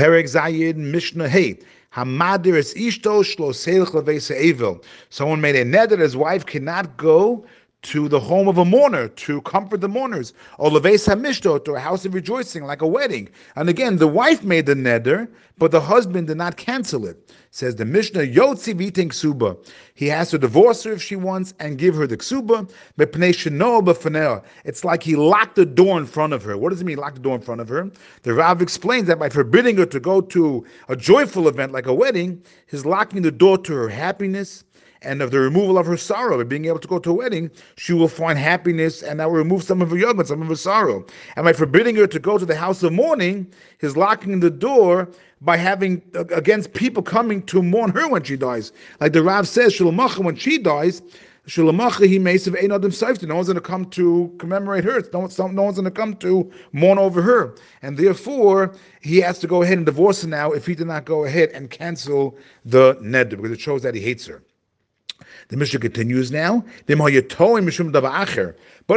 Perek Zayin Mishnah Hey. Hamadir is ishto shlo evil. Someone made a neder that his wife cannot go to the home of a mourner to comfort the mourners, or leves hamishto to a house of rejoicing, like a wedding. And again, the wife made the neder, but the husband did not cancel it. Says the Mishnah, Yotzi viting ksuba. He has to divorce her if she wants and give her the ksuba. It's like he locked the door in front of her. What does it mean, lock the door in front of her? The Rav explains that by forbidding her to go to a joyful event like a wedding, he's locking the door to her happiness and of the removal of her sorrow, and being able to go to a wedding, she will find happiness and that will remove some of her yoga, some of her sorrow. And by forbidding her to go to the house of mourning, he's locking the door by having against people coming to mourn her when she dies. Like the Rav says, Shalamacha, when she dies, Shalamacha he may say Ein Adam. No one's going to come to commemorate her. No, no one's going to come to mourn over her. And therefore, he has to go ahead and divorce her now if he did not go ahead and cancel the neder, because it shows that he hates her. The Mishnah continues now. But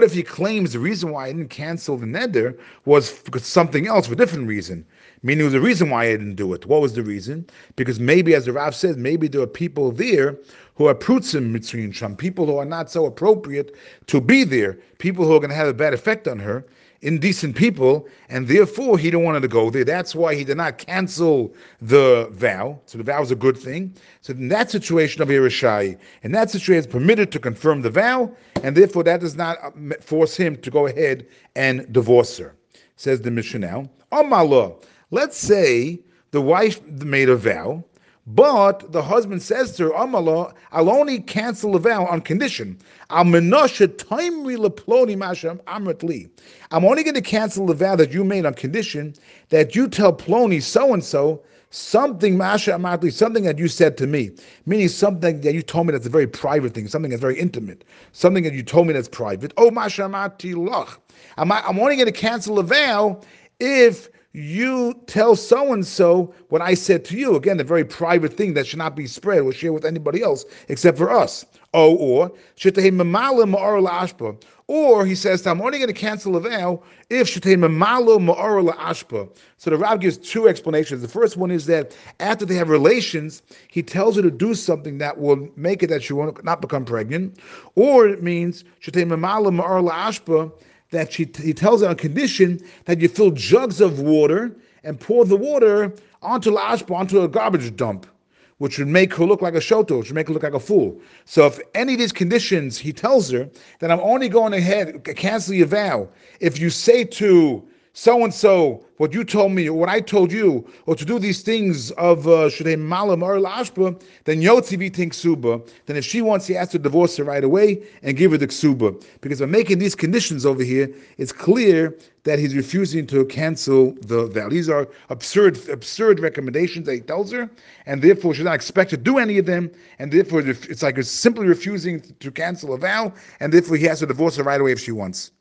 if he claims the reason why I didn't cancel the neder was for something else, for a different reason, meaning was the reason why I didn't do it. What was the reason? Because maybe, as the Rav says, maybe there are people there who are prutzim mitzrin sham, people who are not so appropriate to be there, people who are going to have a bad effect on her indecent people, and therefore he didn't want to go there. That's why he did not cancel the vow. So the vow is a good thing. So in that situation of Irishai, in that situation, it's permitted to confirm the vow, and therefore that does not uh, force him to go ahead and divorce her. Says the Mishnah now. Let's say the wife made a vow but the husband says to her, Amala, I'll only cancel the vow on condition. I'm only going to cancel the vow that you made on condition that you tell Plony so and so something Masha Amatli, something that you said to me, meaning something that you told me that's a very private thing, something that's very intimate, something that you told me that's private. Oh Masha Amati Lach. I'm only going to cancel the vow if you tell so and so what I said to you. Again, a very private thing that should not be spread or shared with anybody else except for us. Oh, or or he says, I'm only going to cancel a vow if ashpa. So the Rav gives two explanations. The first one is that after they have relations, he tells her to do something that will make it that she will not become pregnant, or it means ashpa that she, he tells her on condition that you fill jugs of water and pour the water onto lashpa, onto a garbage dump, which would make her look like a shoto, which would make her look like a fool. So if any of these conditions, he tells her that I'm only going ahead, cancel your vow. If you say to so and so what you told me or what I told you, or to do these things of uh, Shudei Malam or Lashba, then Yotzivi Suba. Then if she wants, he has to divorce her right away and give her the Ksuba. Because by making these conditions over here, it's clear that he's refusing to cancel the vow. These are absurd, absurd recommendations that he tells her, and therefore she's not expected to do any of them, and therefore it's like simply refusing to cancel a vow, and therefore he has to divorce her right away if she wants.